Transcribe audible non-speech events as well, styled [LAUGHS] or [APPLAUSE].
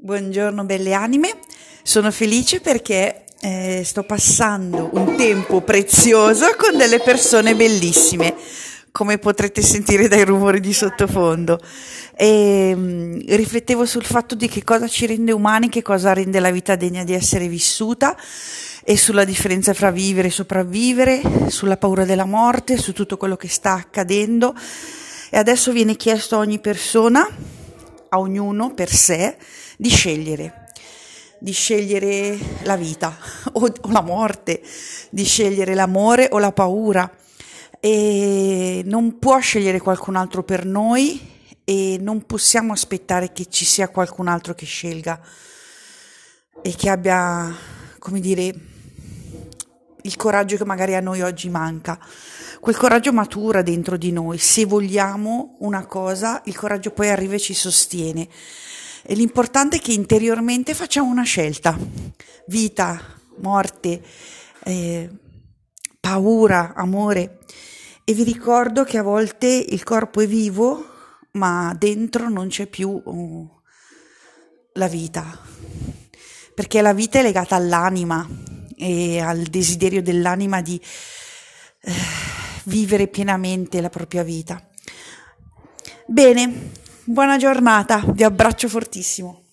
Buongiorno belle anime, sono felice perché eh, sto passando un tempo prezioso con delle persone bellissime, come potrete sentire dai rumori di sottofondo. E, mh, mm, riflettevo sul fatto di che cosa ci rende umani, che cosa rende la vita degna di essere vissuta e sulla differenza fra vivere e sopravvivere, sulla paura della morte, su tutto quello che sta accadendo. E adesso viene chiesto a ogni persona a ognuno per sé di scegliere, di scegliere la vita [LAUGHS] o, o la morte, di scegliere l'amore o la paura. E non può scegliere qualcun altro per noi e non possiamo aspettare che ci sia qualcun altro che scelga e che abbia, come dire, il coraggio che magari a noi oggi manca. Quel coraggio matura dentro di noi, se vogliamo una cosa, il coraggio poi arriva e ci sostiene. E l'importante è che interiormente facciamo una scelta. Vita, morte, eh, paura, amore. E vi ricordo che a volte il corpo è vivo, ma dentro non c'è più uh, la vita. Perché la vita è legata all'anima e al desiderio dell'anima di eh, vivere pienamente la propria vita. Bene, buona giornata, vi abbraccio fortissimo.